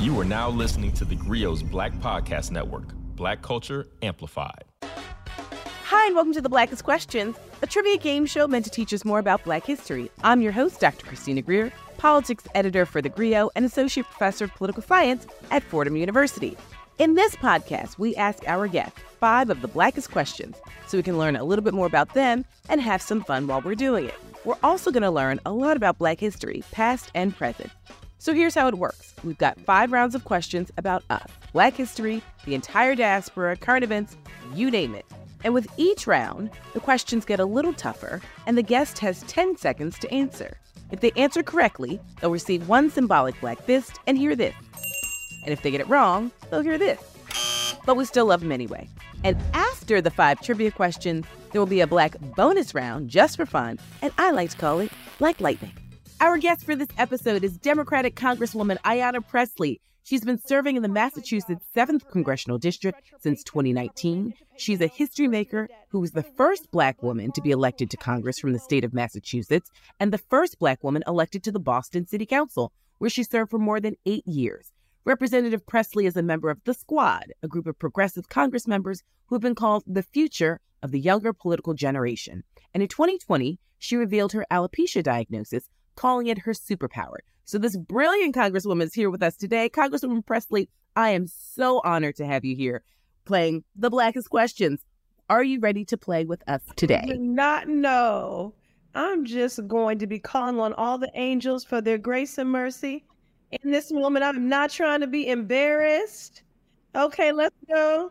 You are now listening to the Grio's Black Podcast Network, Black Culture Amplified. Hi, and welcome to The Blackest Questions, a trivia game show meant to teach us more about Black history. I'm your host, Dr. Christina Greer, politics editor for The Grio and associate professor of political science at Fordham University. In this podcast, we ask our guests five of the blackest questions so we can learn a little bit more about them and have some fun while we're doing it. We're also going to learn a lot about Black history, past and present. So here's how it works we've got five rounds of questions about us, Black history, the entire diaspora, current events, you name it. And with each round, the questions get a little tougher, and the guest has 10 seconds to answer. If they answer correctly, they'll receive one symbolic black fist and hear this. And if they get it wrong, they'll hear this. But we still love them anyway. And after the five trivia questions, there will be a black bonus round just for fun, and I like to call it Black Lightning. Our guest for this episode is Democratic Congresswoman Ayanna Pressley. She's been serving in the Massachusetts 7th Congressional District since 2019. She's a history maker who was the first Black woman to be elected to Congress from the state of Massachusetts and the first Black woman elected to the Boston City Council, where she served for more than eight years. Representative Pressley is a member of the Squad, a group of progressive Congress members who have been called the future of the younger political generation. And in 2020, she revealed her alopecia diagnosis calling it her superpower. So, this brilliant Congresswoman is here with us today. Congresswoman Pressley, I am so honored to have you here playing the blackest questions. Are you ready to play with us today? Not no. I'm just going to be calling on all the angels for their grace and mercy. In this moment, I'm not trying to be embarrassed. Okay, let's go.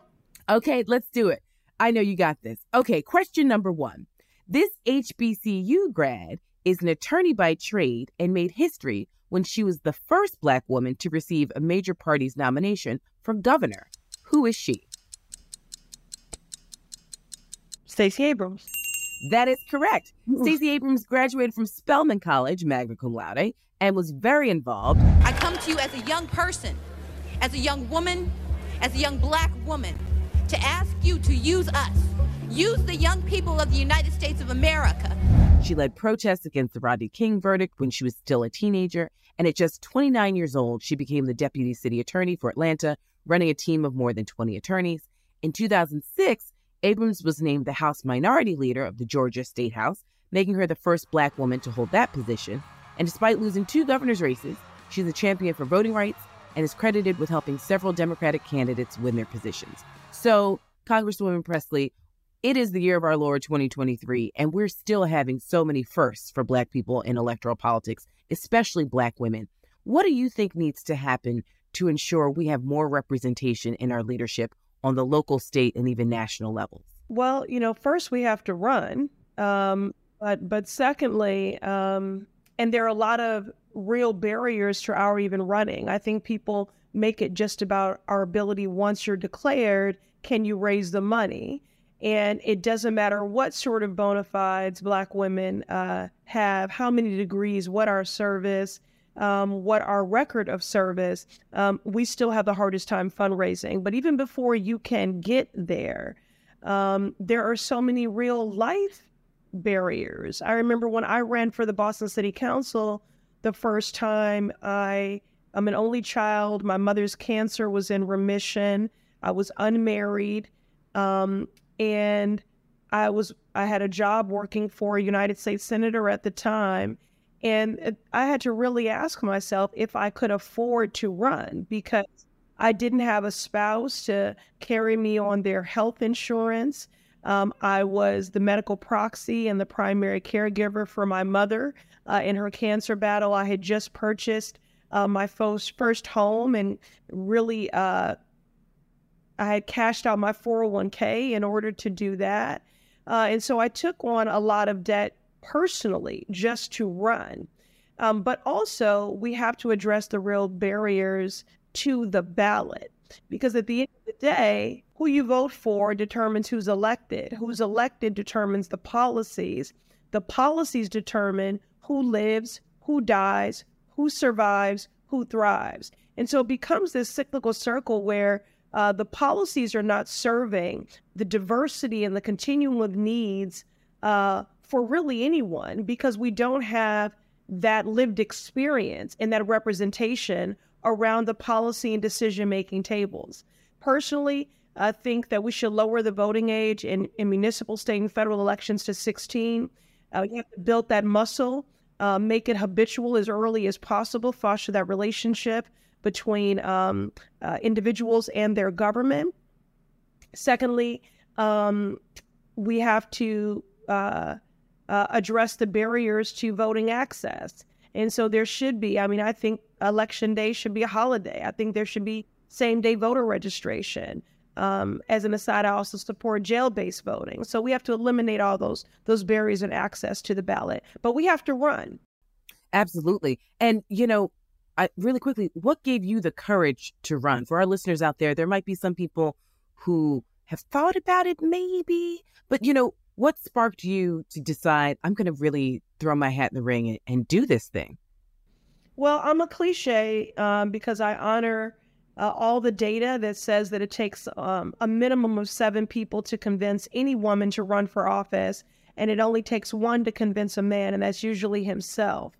Okay, let's do it. I know you got this. Okay, question number one. This HBCU grad is an attorney by trade and made history when she was the first Black woman to receive a major party's nomination for governor. Who is she? Stacey Abrams. That is correct. Stacey Abrams graduated from Spelman College, magna cum laude, and was very involved. I come to you as a young person, as a young woman, as a young black woman, to ask you to use us. Use the young people of the United States of America she led protests against the Rodney King verdict when she was still a teenager, and at just 29 years old, she became the deputy city attorney for Atlanta, running a team of more than 20 attorneys. In 2006, Abrams was named the House Minority Leader of the Georgia State House, making her the first black woman to hold that position. And despite losing two governor's races, she's a champion for voting rights and is credited with helping several Democratic candidates win their positions. So, Congresswoman Pressley, it is the year of our Lord 2023, and we're still having so many firsts for Black people in electoral politics, especially Black women. What do you think needs to happen to ensure we have more representation in our leadership on the local, state, and even national levels? Well, you know, first we have to run, um, but but secondly, um, and there are a lot of real barriers to our even running. I think people make it just about our ability once you're declared, can you raise the money? And it doesn't matter what sort of bona fides Black women uh, have, how many degrees, what our service, um, what our record of service, um, we still have the hardest time fundraising. But even before you can get there, um, there are so many real life barriers. I remember when I ran for the Boston City Council the first time, I, I'm an only child. My mother's cancer was in remission. I was unmarried. Um, and I was I had a job working for a United States senator at the time, and I had to really ask myself if I could afford to run because I didn't have a spouse to carry me on their health insurance. Um, I was the medical proxy and the primary caregiver for my mother uh, in her cancer battle. I had just purchased uh, my first home and really uh, I had cashed out my 401k in order to do that. Uh, and so I took on a lot of debt personally just to run. Um, but also, we have to address the real barriers to the ballot because at the end of the day, who you vote for determines who's elected. Who's elected determines the policies. The policies determine who lives, who dies, who survives, who thrives. And so it becomes this cyclical circle where uh, the policies are not serving the diversity and the continuum of needs uh, for really anyone because we don't have that lived experience and that representation around the policy and decision making tables. Personally, I think that we should lower the voting age in, in municipal, state, and federal elections to 16. Uh, have to build that muscle, uh, make it habitual as early as possible, foster that relationship between um, uh, individuals and their government. Secondly, um, we have to uh, uh, address the barriers to voting access. And so there should be, I mean, I think election day should be a holiday. I think there should be same day voter registration. Um, as an aside, I also support jail-based voting. So we have to eliminate all those those barriers and access to the ballot. But we have to run. Absolutely. And you know, I, really quickly, what gave you the courage to run? For our listeners out there, there might be some people who have thought about it, maybe, but you know, what sparked you to decide I'm going to really throw my hat in the ring and, and do this thing? Well, I'm a cliche um, because I honor uh, all the data that says that it takes um, a minimum of seven people to convince any woman to run for office, and it only takes one to convince a man, and that's usually himself.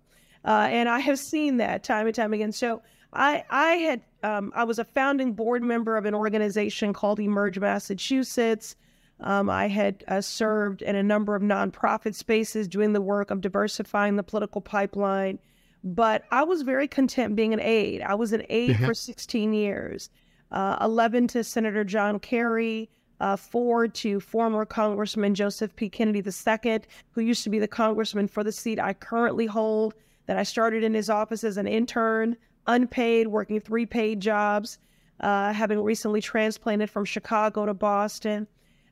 Uh, and I have seen that time and time again. So I, I had, um, I was a founding board member of an organization called Emerge Massachusetts. Um, I had uh, served in a number of nonprofit spaces doing the work of diversifying the political pipeline but I was very content being an aide. I was an aide for 16 years, uh, 11 to Senator John Kerry, uh, four to former Congressman Joseph P. Kennedy II, who used to be the congressman for the seat I currently hold, that I started in his office as an intern, unpaid, working three paid jobs, uh, having recently transplanted from Chicago to Boston.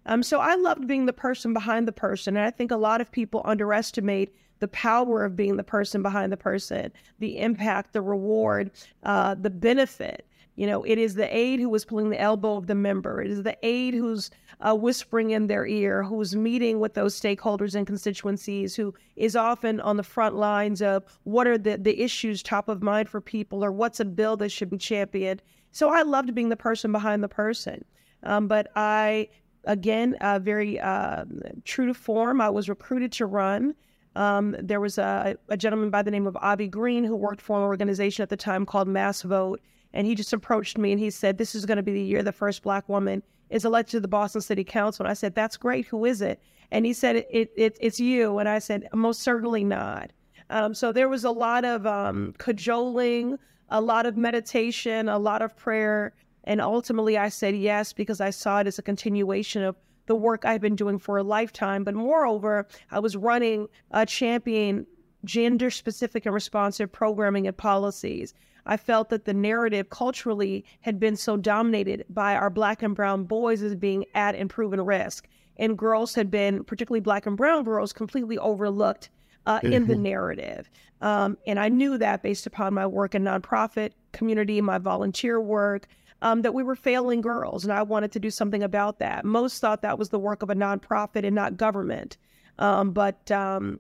Um, so I loved being the person behind the person. And I think a lot of people underestimate the power of being the person behind the person, the impact, the reward, uh, the benefit. You know, it is the aide who is pulling the elbow of the member. It is the aide who's uh, whispering in their ear, who's meeting with those stakeholders and constituencies, who is often on the front lines of what are the, the issues top of mind for people or what's a bill that should be championed. So I loved being the person behind the person. Um, but I, again, uh, very uh, true to form, I was recruited to run. Um, there was a, a, gentleman by the name of Avi Green who worked for an organization at the time called Mass Vote. And he just approached me and he said, This is going to be the year the first black woman is elected to the Boston City Council. And I said, That's great. Who is it? And he said, it, it It's you. And I said, Most certainly not. Um, so there was a lot of um, cajoling, a lot of meditation, a lot of prayer. And ultimately, I said yes because I saw it as a continuation of the work I've been doing for a lifetime. But moreover, I was running a champion gender specific and responsive programming and policies. I felt that the narrative culturally had been so dominated by our black and brown boys as being at and proven risk. And girls had been, particularly black and brown girls, completely overlooked uh, mm-hmm. in the mm-hmm. narrative. Um, and I knew that based upon my work in nonprofit community, my volunteer work, um, that we were failing girls, and I wanted to do something about that. Most thought that was the work of a nonprofit and not government, um, but um,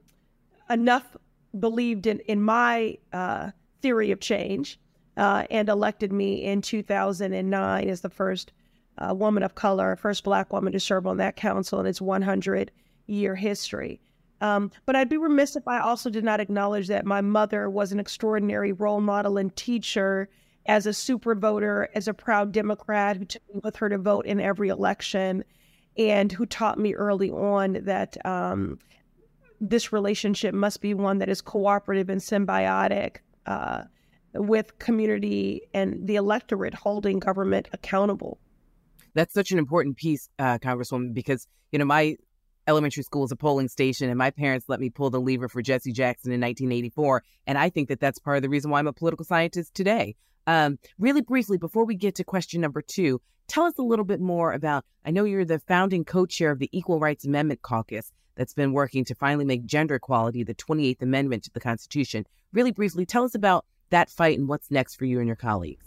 enough believed in in my uh, theory of change uh, and elected me in 2009 as the first uh, woman of color, first Black woman to serve on that council in its 100 year history. Um, but I'd be remiss if I also did not acknowledge that my mother was an extraordinary role model and teacher as a super voter, as a proud Democrat who took me with her to vote in every election, and who taught me early on that um, this relationship must be one that is cooperative and symbiotic uh, with community and the electorate holding government accountable. That's such an important piece, uh, Congresswoman, because you know my elementary school is a polling station, and my parents let me pull the lever for Jesse Jackson in 1984, and I think that that's part of the reason why I'm a political scientist today. Um, really briefly, before we get to question number two, tell us a little bit more about. I know you're the founding co chair of the Equal Rights Amendment Caucus that's been working to finally make gender equality the 28th Amendment to the Constitution. Really briefly, tell us about that fight and what's next for you and your colleagues.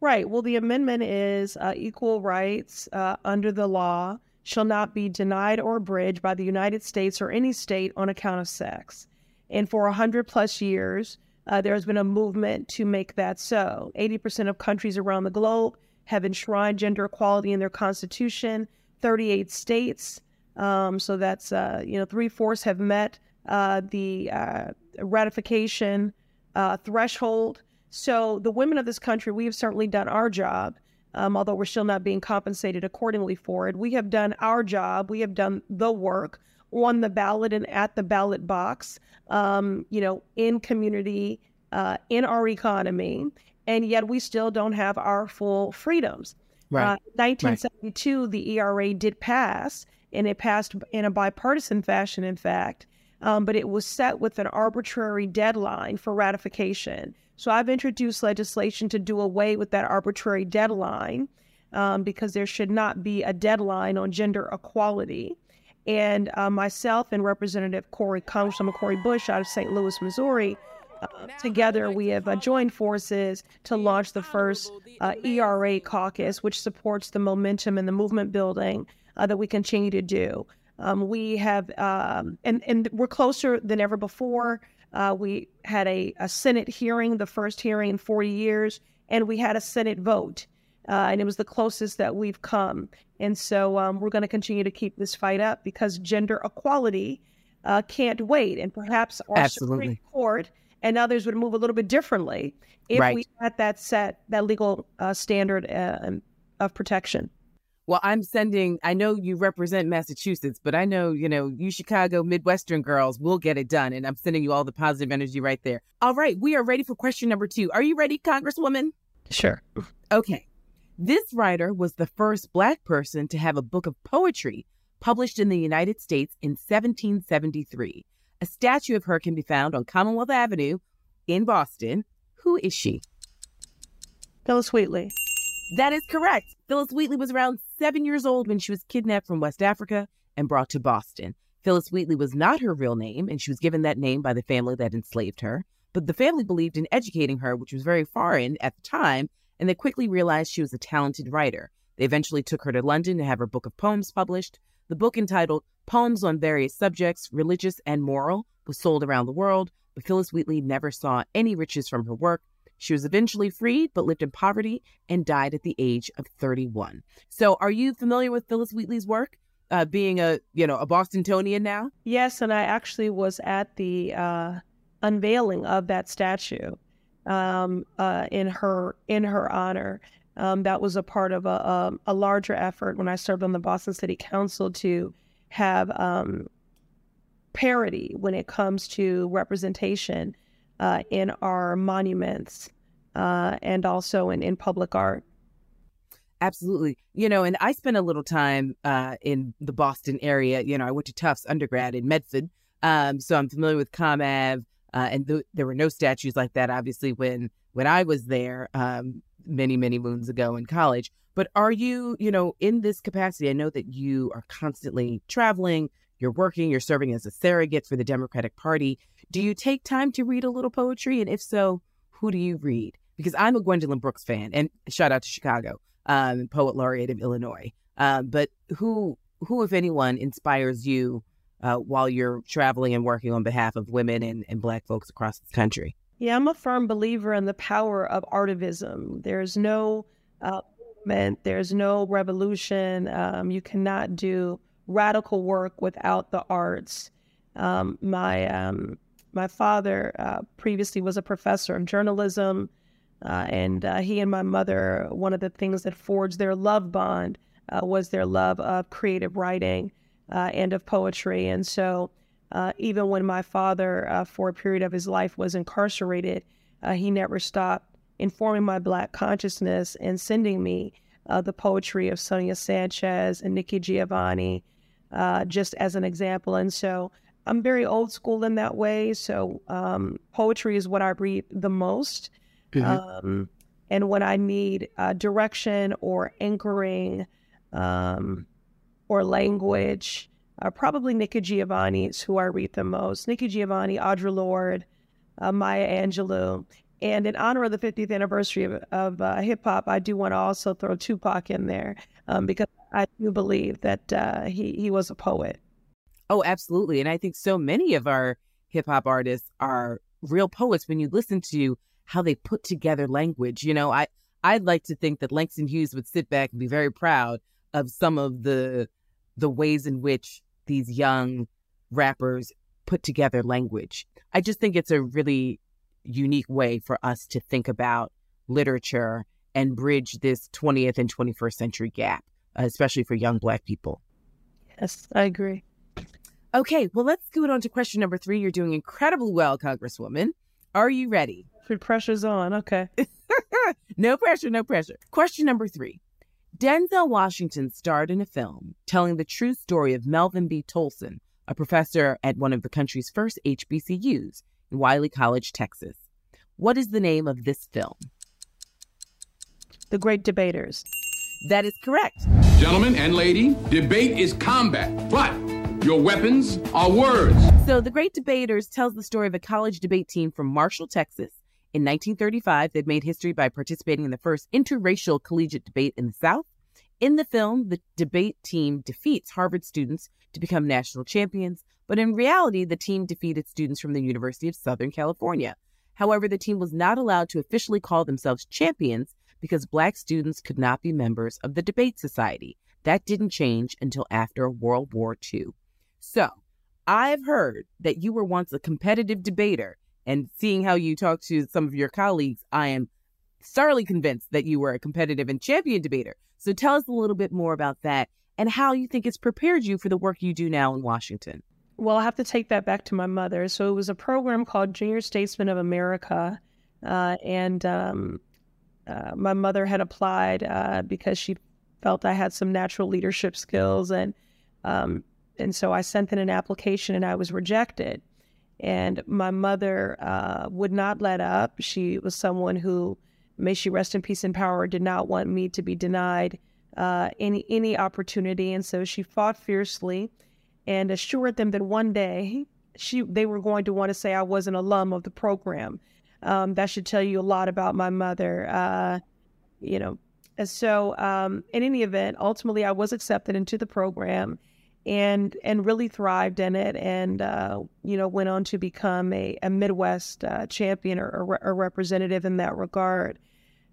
Right. Well, the amendment is uh, equal rights uh, under the law shall not be denied or abridged by the United States or any state on account of sex. And for 100 plus years, uh, there has been a movement to make that so. 80% of countries around the globe have enshrined gender equality in their constitution. 38 states, um, so that's uh, you know three fourths have met uh, the uh, ratification uh, threshold. So the women of this country, we have certainly done our job. Um, although we're still not being compensated accordingly for it, we have done our job. We have done the work on the ballot and at the ballot box, um, you know, in community, uh, in our economy, and yet we still don't have our full freedoms. Right. Uh, 1972, right. the ERA did pass, and it passed in a bipartisan fashion, in fact, um, but it was set with an arbitrary deadline for ratification. So I've introduced legislation to do away with that arbitrary deadline um, because there should not be a deadline on gender equality. And uh, myself and Representative Cori, Congresswoman Cori Bush out of St. Louis, Missouri, uh, together we have uh, joined forces to launch the first uh, ERA caucus, which supports the momentum and the movement building uh, that we continue to do. Um, we have, um, and, and we're closer than ever before. Uh, we had a, a Senate hearing, the first hearing in 40 years, and we had a Senate vote. Uh, and it was the closest that we've come. And so um, we're going to continue to keep this fight up because gender equality uh, can't wait. And perhaps our Absolutely. Supreme Court and others would move a little bit differently if right. we had that set, that legal uh, standard uh, of protection. Well, I'm sending, I know you represent Massachusetts, but I know, you know, you Chicago Midwestern girls will get it done. And I'm sending you all the positive energy right there. All right. We are ready for question number two. Are you ready, Congresswoman? Sure. Okay. This writer was the first Black person to have a book of poetry published in the United States in 1773. A statue of her can be found on Commonwealth Avenue in Boston. Who is she? Phillis Wheatley. That is correct. Phillis Wheatley was around seven years old when she was kidnapped from West Africa and brought to Boston. Phillis Wheatley was not her real name, and she was given that name by the family that enslaved her. But the family believed in educating her, which was very foreign at the time, and they quickly realized she was a talented writer. They eventually took her to London to have her book of poems published. The book, entitled Poems on Various Subjects, Religious and Moral, was sold around the world, but Phillis Wheatley never saw any riches from her work she was eventually freed, but lived in poverty and died at the age of 31. So, are you familiar with Phillis Wheatley's work? Uh, being a you know a Bostonian now. Yes, and I actually was at the uh, unveiling of that statue um, uh, in her in her honor. Um, that was a part of a, a, um, a, larger effort when I served on the Boston City Council to have um, parity when it comes to representation uh, in our monuments uh, and also in, in public art. Absolutely. You know, and I spent a little time uh, in the Boston area. You know, I went to Tufts undergrad in Medford. Um, so I'm familiar with Comm Ave. Uh, and th- there were no statues like that, obviously, when when I was there um, many, many moons ago in college. But are you, you know, in this capacity? I know that you are constantly traveling, you're working, you're serving as a surrogate for the Democratic Party. Do you take time to read a little poetry? And if so, who do you read? Because I'm a Gwendolyn Brooks fan, and shout out to Chicago, um, poet laureate of Illinois. Um, but who, who, if anyone, inspires you uh, while you're traveling and working on behalf of women and, and Black folks across the country? Yeah, I'm a firm believer in the power of artivism. There's no uh, movement, there's no revolution. Um, you cannot do radical work without the arts. Um, my um, my father uh, previously was a professor of journalism, uh, and uh, he and my mother, one of the things that forged their love bond uh, was their love of creative writing uh, and of poetry. And so, uh, even when my father, for a period of his life, was incarcerated, he never stopped informing my Black consciousness and sending me the poetry of Sonia Sanchez and Nikki Giovanni uh, just as an example. And so I'm very old school in that way. So um, poetry is what I read the most. Mm-hmm. Um, and when I need uh, direction or anchoring um, or language, uh, probably Nikki Giovanni is who I read the most. Nikki Giovanni, Audre Lorde, uh, Maya Angelou. And in honor of the 50th anniversary of, of uh, hip hop, I do want to also throw Tupac in there um, because I do believe that uh, he he was a poet. Oh, absolutely, and I think so many of our hip hop artists are real poets. When you listen to how they put together language, you know, I I'd like to think that Langston Hughes would sit back and be very proud of some of the the ways in which these young rappers put together language. I just think it's a really unique way for us to think about literature and bridge this 20th and 21st century gap, especially for young Black people. Yes, I agree. Okay, well, let's go on to question number three. You're doing incredibly well, Congresswoman. Are you ready? The pressure's on. Okay. no pressure, no pressure. Question number three. Denzel Washington starred in a film telling the true story of Melvin B. Tolson, a professor at one of the country's first HBCUs in Wiley College, Texas. What is the name of this film? The Great Debaters. That is correct. Gentlemen and lady, debate is combat, but your weapons are words. So, The Great Debaters tells the story of a college debate team from Marshall, Texas. In 1935, they'd made history by participating in the first interracial collegiate debate in the South. In the film, the debate team defeats Harvard students to become national champions, but in reality, the team defeated students from the University of Southern California. However, the team was not allowed to officially call themselves champions because Black students could not be members of the debate society. That didn't change until after World War II. So, I've heard that you were once a competitive debater, and seeing how you talk to some of your colleagues, I am thoroughly convinced that you were a competitive and champion debater. So, tell us a little bit more about that and how you think it's prepared you for the work you do now in Washington. Well, I have to take that back to my mother. So, it was a program called Junior Statesman of America. Uh, and um, uh, my mother had applied uh, because she felt I had some natural leadership skills. And um, and so I sent in an application and I was rejected. And my mother uh, would not let up. She was someone who, may she rest in peace and power, did not want me to be denied uh, any any opportunity. And so she fought fiercely and assured them that one day she they were going to want to say I was an alum of the program. Um, that should tell you a lot about my mother. Uh, you know, and so um, in any event, ultimately I was accepted into the program and and really thrived in it and uh, you know went on to become a, a midwest uh, champion or a representative in that regard.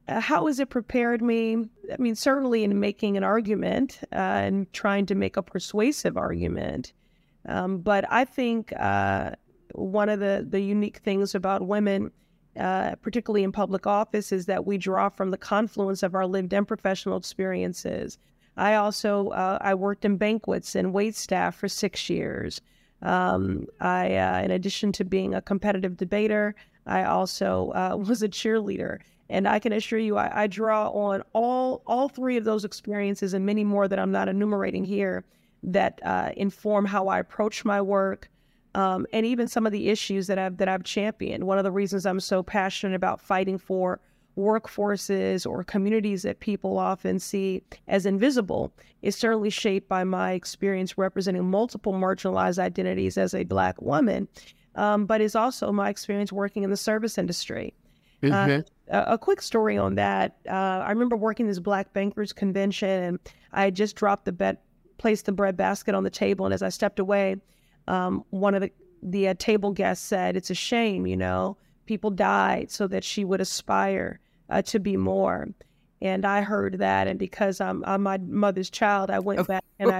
Uh, how has it prepared me? I mean certainly in making an argument uh, and trying to make a persuasive argument. Um, but i think uh, one of the, the unique things about women uh, particularly in public office is that we draw from the confluence of our lived and professional experiences I also uh, I worked in banquets and wait staff for six years. Um, I, uh, in addition to being a competitive debater, I also uh, was a cheerleader, and I can assure you, I, I, draw on all all three of those experiences and many more that I'm not enumerating here that uh, inform how I approach my work. Um, and even some of the issues that I've that I've championed. One of the reasons I'm so passionate about fighting for workforces or communities that people often see as invisible is certainly shaped by my experience representing multiple marginalized identities as a Black woman, um, but is also my experience working in the service industry. Uh, mm-hmm. Uh, a, a, quick story on that. Uh, I remember working this Black Bankers Convention, and I had just dropped the bet, placed the bread basket on the table, and as I stepped away, um, one of the the uh, table guests said, "It's a shame, you know." people died so that she would aspire uh, to be more. And I heard that, and because I'm, I'm my mother's child, I went back and I,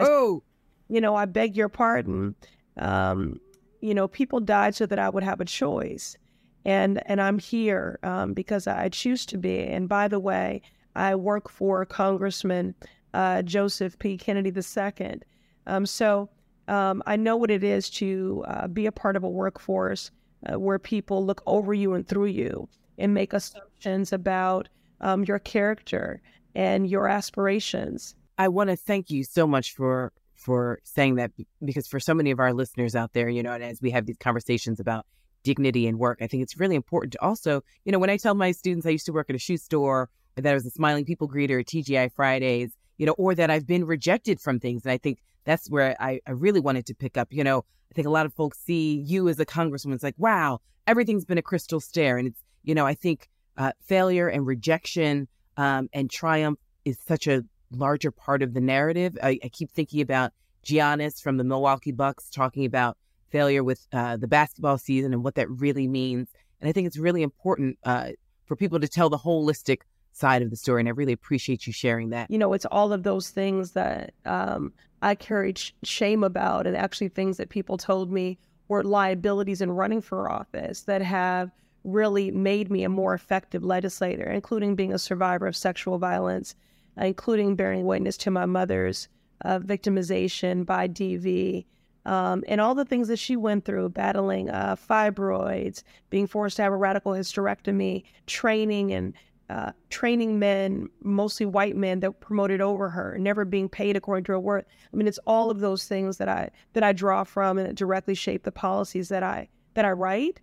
you know, I beg your pardon. Um, you know, people died so that I would have a choice, and and I'm here um, because I choose to be. And by the way, I work for Congressman uh, Joseph P. Kennedy II. Um, so um, I know what it is to uh, be a part of a workforce uh, where people look over you and through you and make assumptions about um, your character and your aspirations. I want to thank you so much for for saying that because for so many of our listeners out there, you know, and as we have these conversations about dignity and work, I think it's really important to also, you know, when I tell my students I used to work at a shoe store, that I was a smiling people greeter at TGI Fridays, you know, or that I've been rejected from things. And I think that's where I, I really wanted to pick up, you know, I think a lot of folks see you as a congresswoman. It's like, wow, everything's been a crystal stair. And it's, you know, I think uh, failure and rejection um, and triumph is such a larger part of the narrative. I, I, keep thinking about Giannis from the Milwaukee Bucks talking about failure with uh, the basketball season and what that really means. And I think it's really important uh, for people to tell the holistic side of the story. And I really appreciate you sharing that. You know, it's all of those things that um, I carried sh- shame about, and actually things that people told me were liabilities in running for office that have really made me a more effective legislator, including being a survivor of sexual violence, including bearing witness to my mother's uh, victimization by DV. Um, and all the things that she went through, battling uh, fibroids, being forced to have a radical hysterectomy, training and uh, training men, mostly white men, that promoted over her, never being paid according to her worth. I mean, it's all of those things that I that I draw from and it directly shape the policies that I that I write,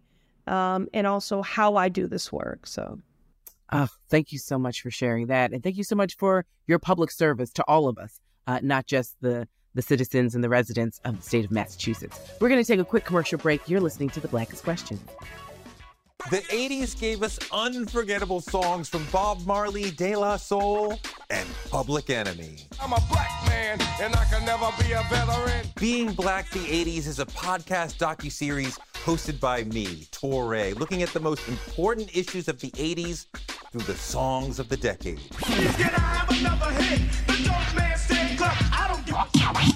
um, and also how I do this work. So. Oh, thank you so much for sharing that. And thank you so much for your public service to all of us, uh, not just the, the citizens and the residents of the state of Massachusetts. We're going to take a quick commercial break. You're listening to The Blackest Question. The 80s gave us unforgettable songs from Bob Marley, De La Soul, and Public Enemy. I'm a black man, and I can never be a veteran. Being Black the 80s is a podcast docu-series hosted by me, Touré, looking at the most important issues of the 80s through the songs of the decade.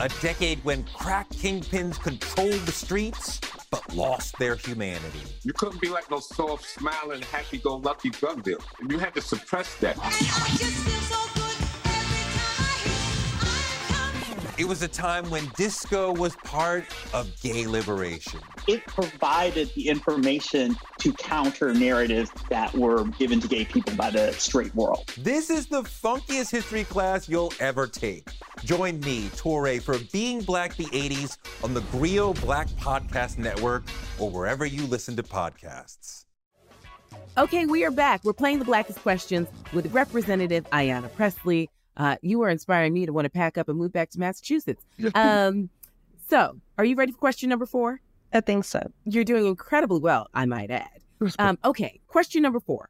A decade when crack kingpins controlled the streets but lost their humanity. You couldn't be like no soft, smiling, happy-go-lucky drug dealer. You had to suppress that. It was a time when disco was part of gay liberation. It provided the information to counter narratives that were given to gay people by the straight world. This is the funkiest history class you'll ever take. Join me, Touré, for Being Black the 80s on the Grio Black Podcast Network or wherever you listen to podcasts. Okay, we are back. We're playing the blackest questions with Representative Ayanna Pressley. Uh, you are inspiring me to want to pack up and move back to Massachusetts. Um, so, are you ready for question number four? I think so. You're doing incredibly well, I might add. Um, okay, question number four.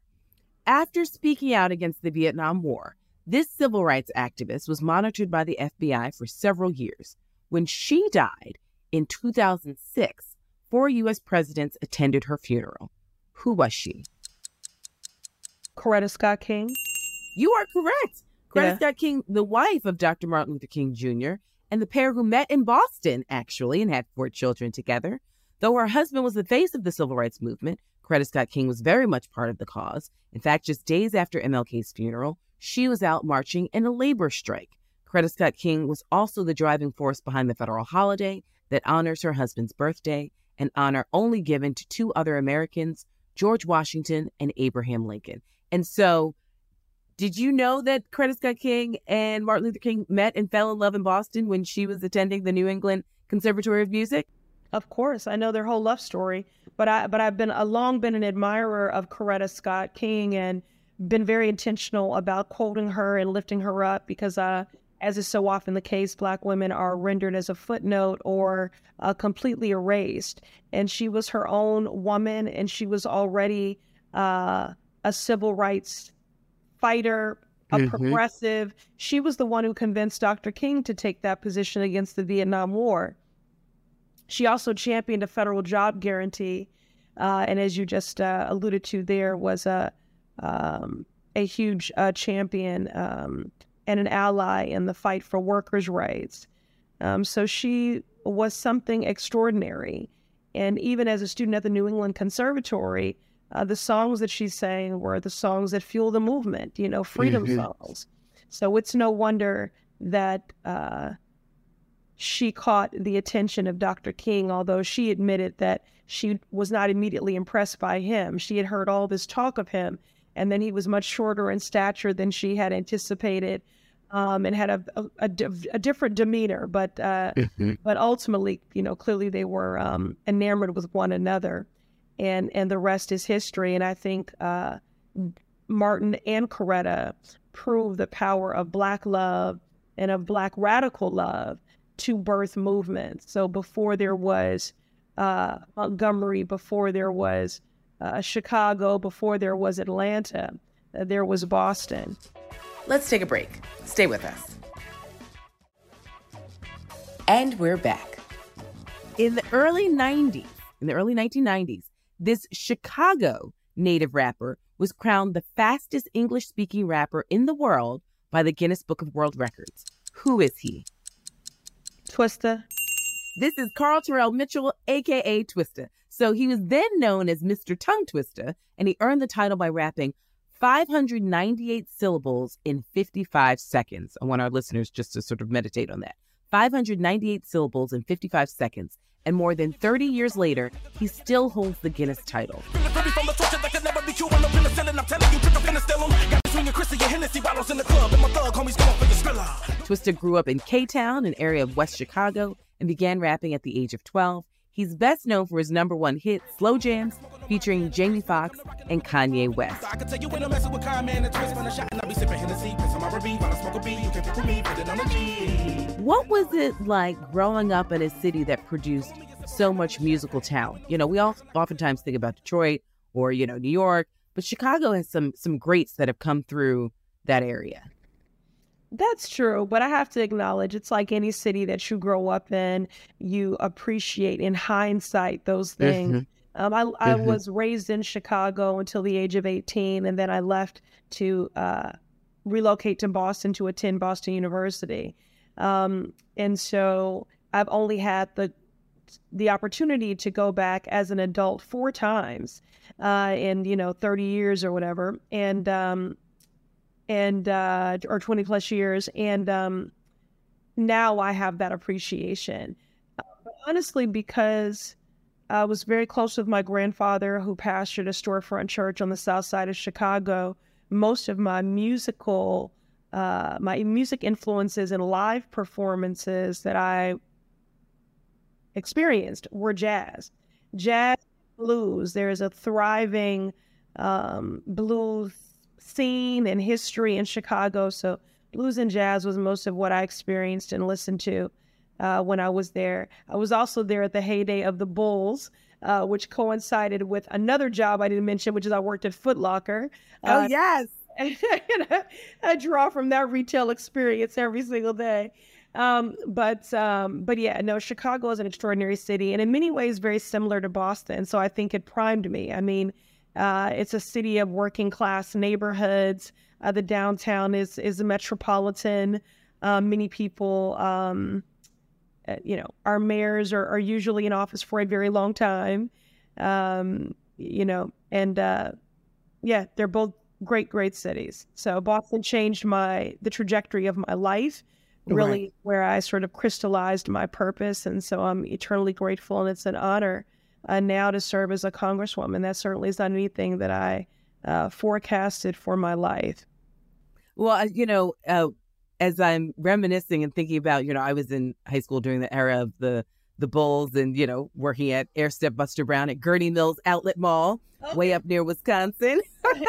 After speaking out against the Vietnam War, this civil rights activist was monitored by the FBI for several years. When she died in 2006, four U.S. presidents attended her funeral. Who was she? Coretta Scott King. You are correct. Coretta Yeah. Scott King, the wife of Dr. Martin Luther King Jr., and the pair who met in Boston, actually, and had four children together. Though her husband was the face of the civil rights movement, Coretta Scott King was very much part of the cause. In fact, just days after MLK's funeral, she was out marching in a labor strike. Coretta Scott King was also the driving force behind the federal holiday that honors her husband's birthday, an honor only given to two other Americans, George Washington and Abraham Lincoln. And so, did you know that Coretta Scott King and Martin Luther King met and fell in love in Boston when she was attending the New England Conservatory of Music? Of course, I know their whole love story, but I but I've been a long been an admirer of Coretta Scott King and been very intentional about quoting her and lifting her up because uh as is so often the case, black women are rendered as a footnote or uh, completely erased. And she was her own woman, and she was already uh, a civil rights fighter, a Mhm. progressive. She was the one who convinced Dr. King to take that position against the Vietnam War. She also championed a federal job guarantee, uh, and as you just uh, alluded to, there was a um, a huge uh, champion um, and an ally in the fight for workers' rights. Um, so she was something extraordinary, and even as a student at the New England Conservatory, uh, the songs that she sang were the songs that fuel the movement. You know, freedom Mhm. songs. So it's no wonder that. Uh, she caught the attention of Dr. King, although she admitted that she was not immediately impressed by him. She had heard all this talk of him, and then he was much shorter in stature than she had anticipated, um, and had a, a, a a different demeanor. But uh, but ultimately, you know, clearly they were um, enamored with one another, and and the rest is history. And I think uh, Martin and Coretta prove the power of Black love and of Black radical love to birth movements. So before there was uh, Montgomery, before there was uh, Chicago, before there was Atlanta, uh, there was Boston. Let's take a break. Stay with us. And we're back. In the early 90s, in the early 1990s, this Chicago native rapper was crowned the fastest English speaking rapper in the world by the Guinness Book of World Records. Who is he? Twista. This is Carl Terrell Mitchell, aka Twista. So he was then known as Mr. Tongue Twister, and he earned the title by rapping 598 syllables in 55 seconds. I want our listeners just to sort of meditate on that. 598 syllables in 55 seconds. And more than 30 years later, he still holds the Guinness title. Twista grew up in K Town, an area of West Chicago, and began rapping at the age of 12. He's best known for his number one hit, Slow Jams, featuring Jamie Foxx and Kanye West. What was it like growing up in a city that produced so much musical talent? You know, we all oftentimes think about Detroit or, you know, New York, but Chicago has some some greats that have come through that area. That's true, but I have to acknowledge it's like any city that you grow up in, you appreciate in hindsight those things. Mm-hmm. Um, I, I mm-hmm. was raised in Chicago until the age of 18, and then I left to uh, relocate to Boston to attend Boston University. Um, and so I've only had the the opportunity to go back as an adult four times uh, in you know 30 years or whatever, and um, and uh, or 20 plus years and um, now i have that appreciation. But honestly because i was very close with my grandfather who pastored a storefront church on the south side of chicago most of my musical uh, my music influences and live performances that i experienced were jazz. Jazz blues there is a thriving um, blues scene and history in Chicago. So blues and jazz was most of what I experienced and listened to uh, when I was there. I was also there at the heyday of the Bulls. Uh, which coincided with another job I didn't mention, which is I worked at Foot Locker. Oh, uh, yes. I draw from that retail experience every single day. Um, but um, but yeah, no, Chicago is an extraordinary city, and in many ways very similar to Boston. So I think it primed me. I mean, uh, it's a city of working class neighborhoods. Uh, the downtown is is a metropolitan. Uh, many people, um, uh, you know, our mayors are, are usually in office for a very long time. Um, you know, and uh, yeah, they're both great, great cities. So Boston changed my the trajectory of my life, really, right. where I sort of crystallized my purpose, and so I'm eternally grateful, and it's an honor uh, now to serve as a congresswoman. That certainly is not anything that I uh, forecasted for my life. Well, you know, uh, as I'm reminiscing and thinking about, you know, I was in high school during the era of the the Bulls and, you know, working at Air Step Buster Brown at Gurnee Mills Outlet Mall, okay. way up near Wisconsin.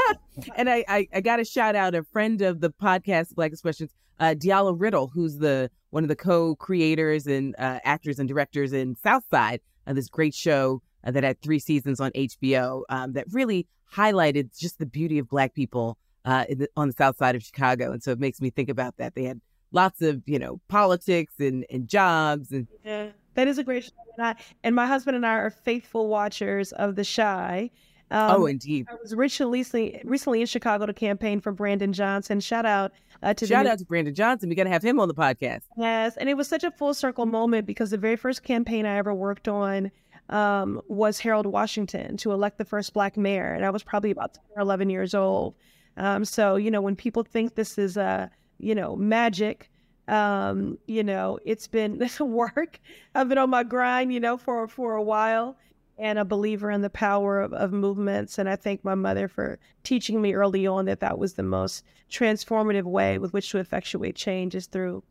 and I, I, I got to shout out a friend of the podcast, Black Expressions, uh, Diallo Riddle, who's the one of the co-creators and uh, actors and directors in Southside, uh, this great show uh, that had three seasons on HBO um, that really highlighted just the beauty of Black people uh, the, on the South Side of Chicago. And so it makes me think about that. They had lots of, you know, politics and, and jobs. And yeah, that is a great show. And, I, and my husband and I are faithful watchers of The Chi. Um, oh, indeed. I was recently recently in Chicago to campaign for Brandon Johnson. Shout out uh, to shout out to Brandon Johnson. We got to have him on the podcast. Yes, and it was such a full circle moment because the very first campaign I ever worked on um, was Harold Washington to elect the first black mayor, and I was probably about 10 or 11 years old. Um, so you know, when people think this is a uh, you know magic, um, you know, it's been work. I've been on my grind, you know, for for a while and a believer in the power of, of movements. And I thank my mother for teaching me early on that that was the most transformative way with which to effectuate change is through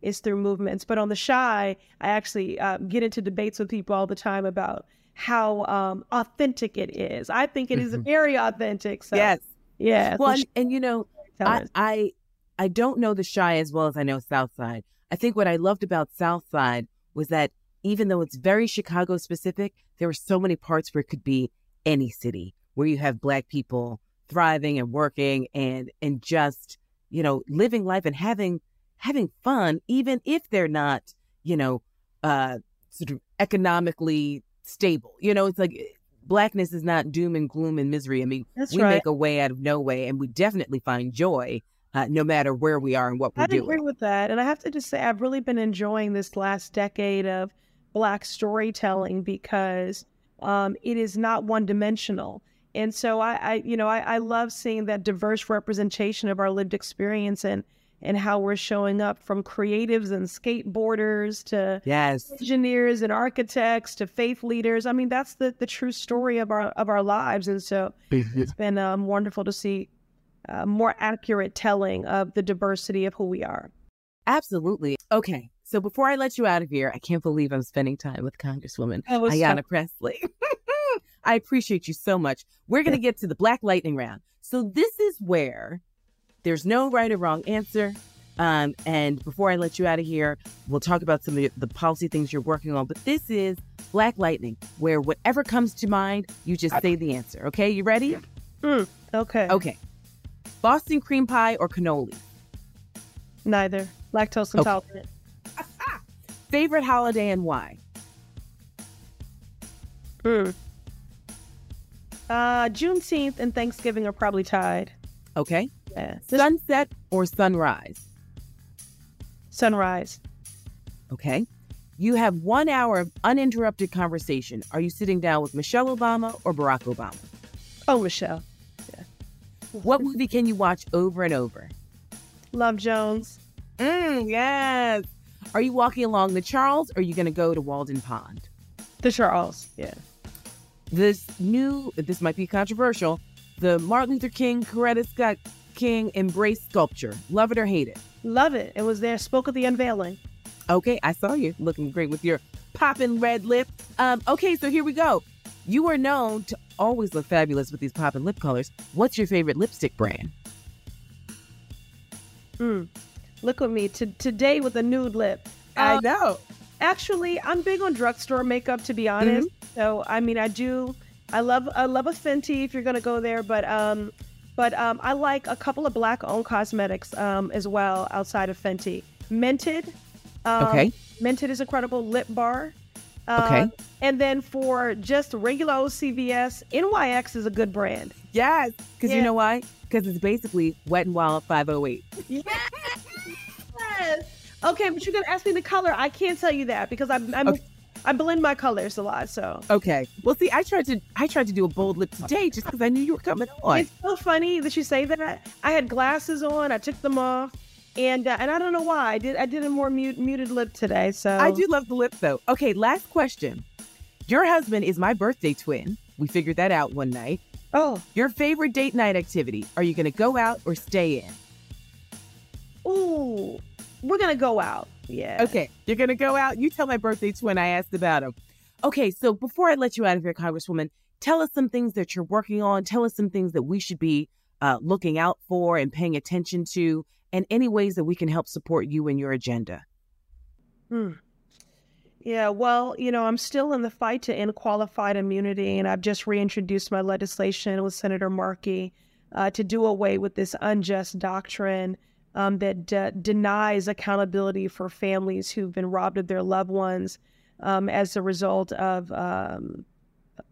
is through movements. But on the Chi, I actually uh, get into debates with people all the time about how um, authentic it is. I think it is mm-hmm. very authentic. So, yes. Yeah. Well, and, and, you know, I, I I don't know the Chi as well as I know Southside. I think what I loved about Southside was that even though it's very Chicago specific, there were so many parts where it could be any city where you have black people thriving and working and and just you know living life and having having fun even if they're not you know uh sort of economically stable you know it's like blackness is not doom and gloom and misery i mean That's we right. make a way out of no way and we definitely find joy uh, no matter where we are and what we're I doing. I agree with that. And I have to just say, I've really been enjoying this last decade of Black storytelling because Um, it is not one dimensional. And so I, I you know, I, I love seeing that diverse representation of our lived experience and and how we're showing up from creatives and skateboarders to yes engineers and architects to faith leaders. I mean, that's the the true story of our of our lives. And so it's been um, wonderful to see uh, more accurate telling of the diversity of who we are. Absolutely. Okay. So before I let you out of here, I can't believe I'm spending time with Congresswoman Ayanna so- Pressley. I appreciate you so much. We're going to get to the Black Lightning round. So this is where there's no right or wrong answer. Um, and before I let you out of here, we'll talk about some of the policy things you're working on. But this is Black Lightning, where whatever comes to mind, you just say the answer. Okay, you ready? Mm, okay. Okay. Boston cream pie or cannoli? Neither. Lactose intolerant. Okay. Favorite holiday and why? Hmm. Uh, Juneteenth and Thanksgiving are probably tied. Okay. Yeah. Sunset or sunrise? Sunrise. Okay. You have one hour of uninterrupted conversation. Are you sitting down with Michelle Obama or Barack Obama? Oh, Michelle. Yeah. What movie can you watch over and over? Love Jones. Mm, yes. Are you walking along the Charles or are you going to go to Walden Pond? The Charles, yeah. This new, this might be controversial, the Martin Luther King, Coretta Scott King Embrace sculpture. Love it or hate it? Love it. It was there, spoke at the unveiling. Okay, I saw you looking great with your popping red lip. Um, okay, so here we go. You are known to always look fabulous with these popping lip colors. What's your favorite lipstick brand? Hmm. Look at me to, today with a nude lip. I uh, know. Actually, I'm big on drugstore makeup to be honest. Mm-hmm. So I mean, I do. I love I love a Fenty if you're gonna go there, but um, but um, I like a couple of black-owned cosmetics um as well outside of Fenty. Mented. Um, okay. Mented is incredible. Lip bar. Uh, okay. And then for just regular old CVS, NYX is a good brand. Yes, because yeah. you know why? Because it's basically Wet and Wild 508. yes. Okay, but you're gonna ask me the color. I can't tell you that because I'm, I'm okay. I blend my colors a lot. So okay. Well, see, I tried to I tried to do a bold lip today just because I knew you were coming on. It's so funny that you say that. I had glasses on. I took them off. And uh, and I don't know why I did I did a more mute, muted lip today. So I do love the lip though. Okay, last question. Your husband is my birthday twin. We figured that out one night. Oh, your favorite date night activity? Are you going to go out or stay in? Ooh, we're gonna go out. Yeah. Okay, you're gonna go out. You tell my birthday twin I asked about him. Okay, so before I let you out of here, Congresswoman, tell us some things that you're working on. Tell us some things that we should be uh, looking out for and paying attention to, and any ways that we can help support you and your agenda. Hmm. Yeah, well, you know, I'm still in the fight to end qualified immunity, and I've just reintroduced my legislation with Senator Markey uh, to do away with this unjust doctrine um, that de- denies accountability for families who've been robbed of their loved ones um, as a result of um,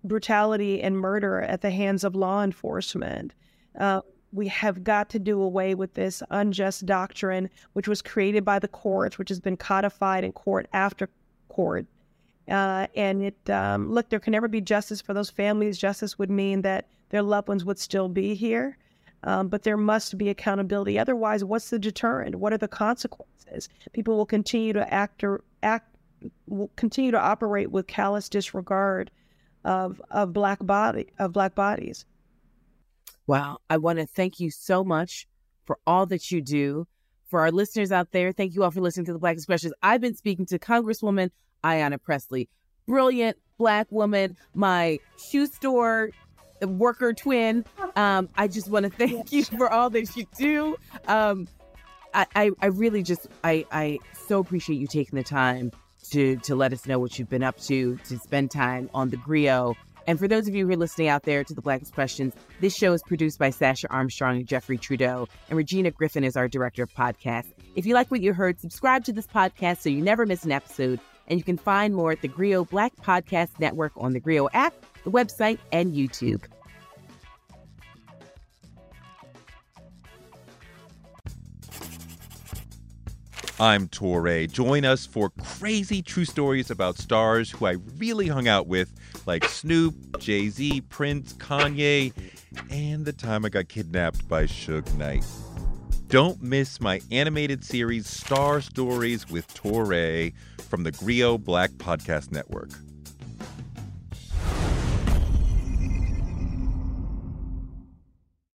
brutality and murder at the hands of law enforcement. Uh, we have got to do away with this unjust doctrine, which was created by the courts, which has been codified in court after court. Uh, and it um, look, there can never be justice for those families. Justice would mean that their loved ones would still be here. Um, but there must be accountability. Otherwise, what's the deterrent? What are the consequences? People will continue to act or act, will continue to operate with callous disregard of of black body of black bodies. Wow, I want to thank you so much for all that you do. For our listeners out there, thank you all for listening to the Blackest Questions. I've been speaking to Congresswoman Ayanna Pressley, brilliant black woman, my shoe store worker twin. Um, I just want to thank you for all that you do. Um, I, I, I really just I, I so appreciate you taking the time to to let us know what you've been up to, to spend time on the Grio. And for those of you who are listening out there to the Blackest Questions, this show is produced by Sasha Armstrong and Jeffrey Trudeau, and Regina Griffin is our director of podcasts. If you like what you heard, subscribe to this podcast so you never miss an episode. And you can find more at the Grio Black Podcast Network on the Grio app the website, and YouTube. I'm Touré. Join us for crazy true stories about stars who I really hung out with, like Snoop, Jay Z, Prince, Kanye, and the time I got kidnapped by Suge Knight. Don't miss my animated series Star Stories with Touré from the Grio Black Podcast Network.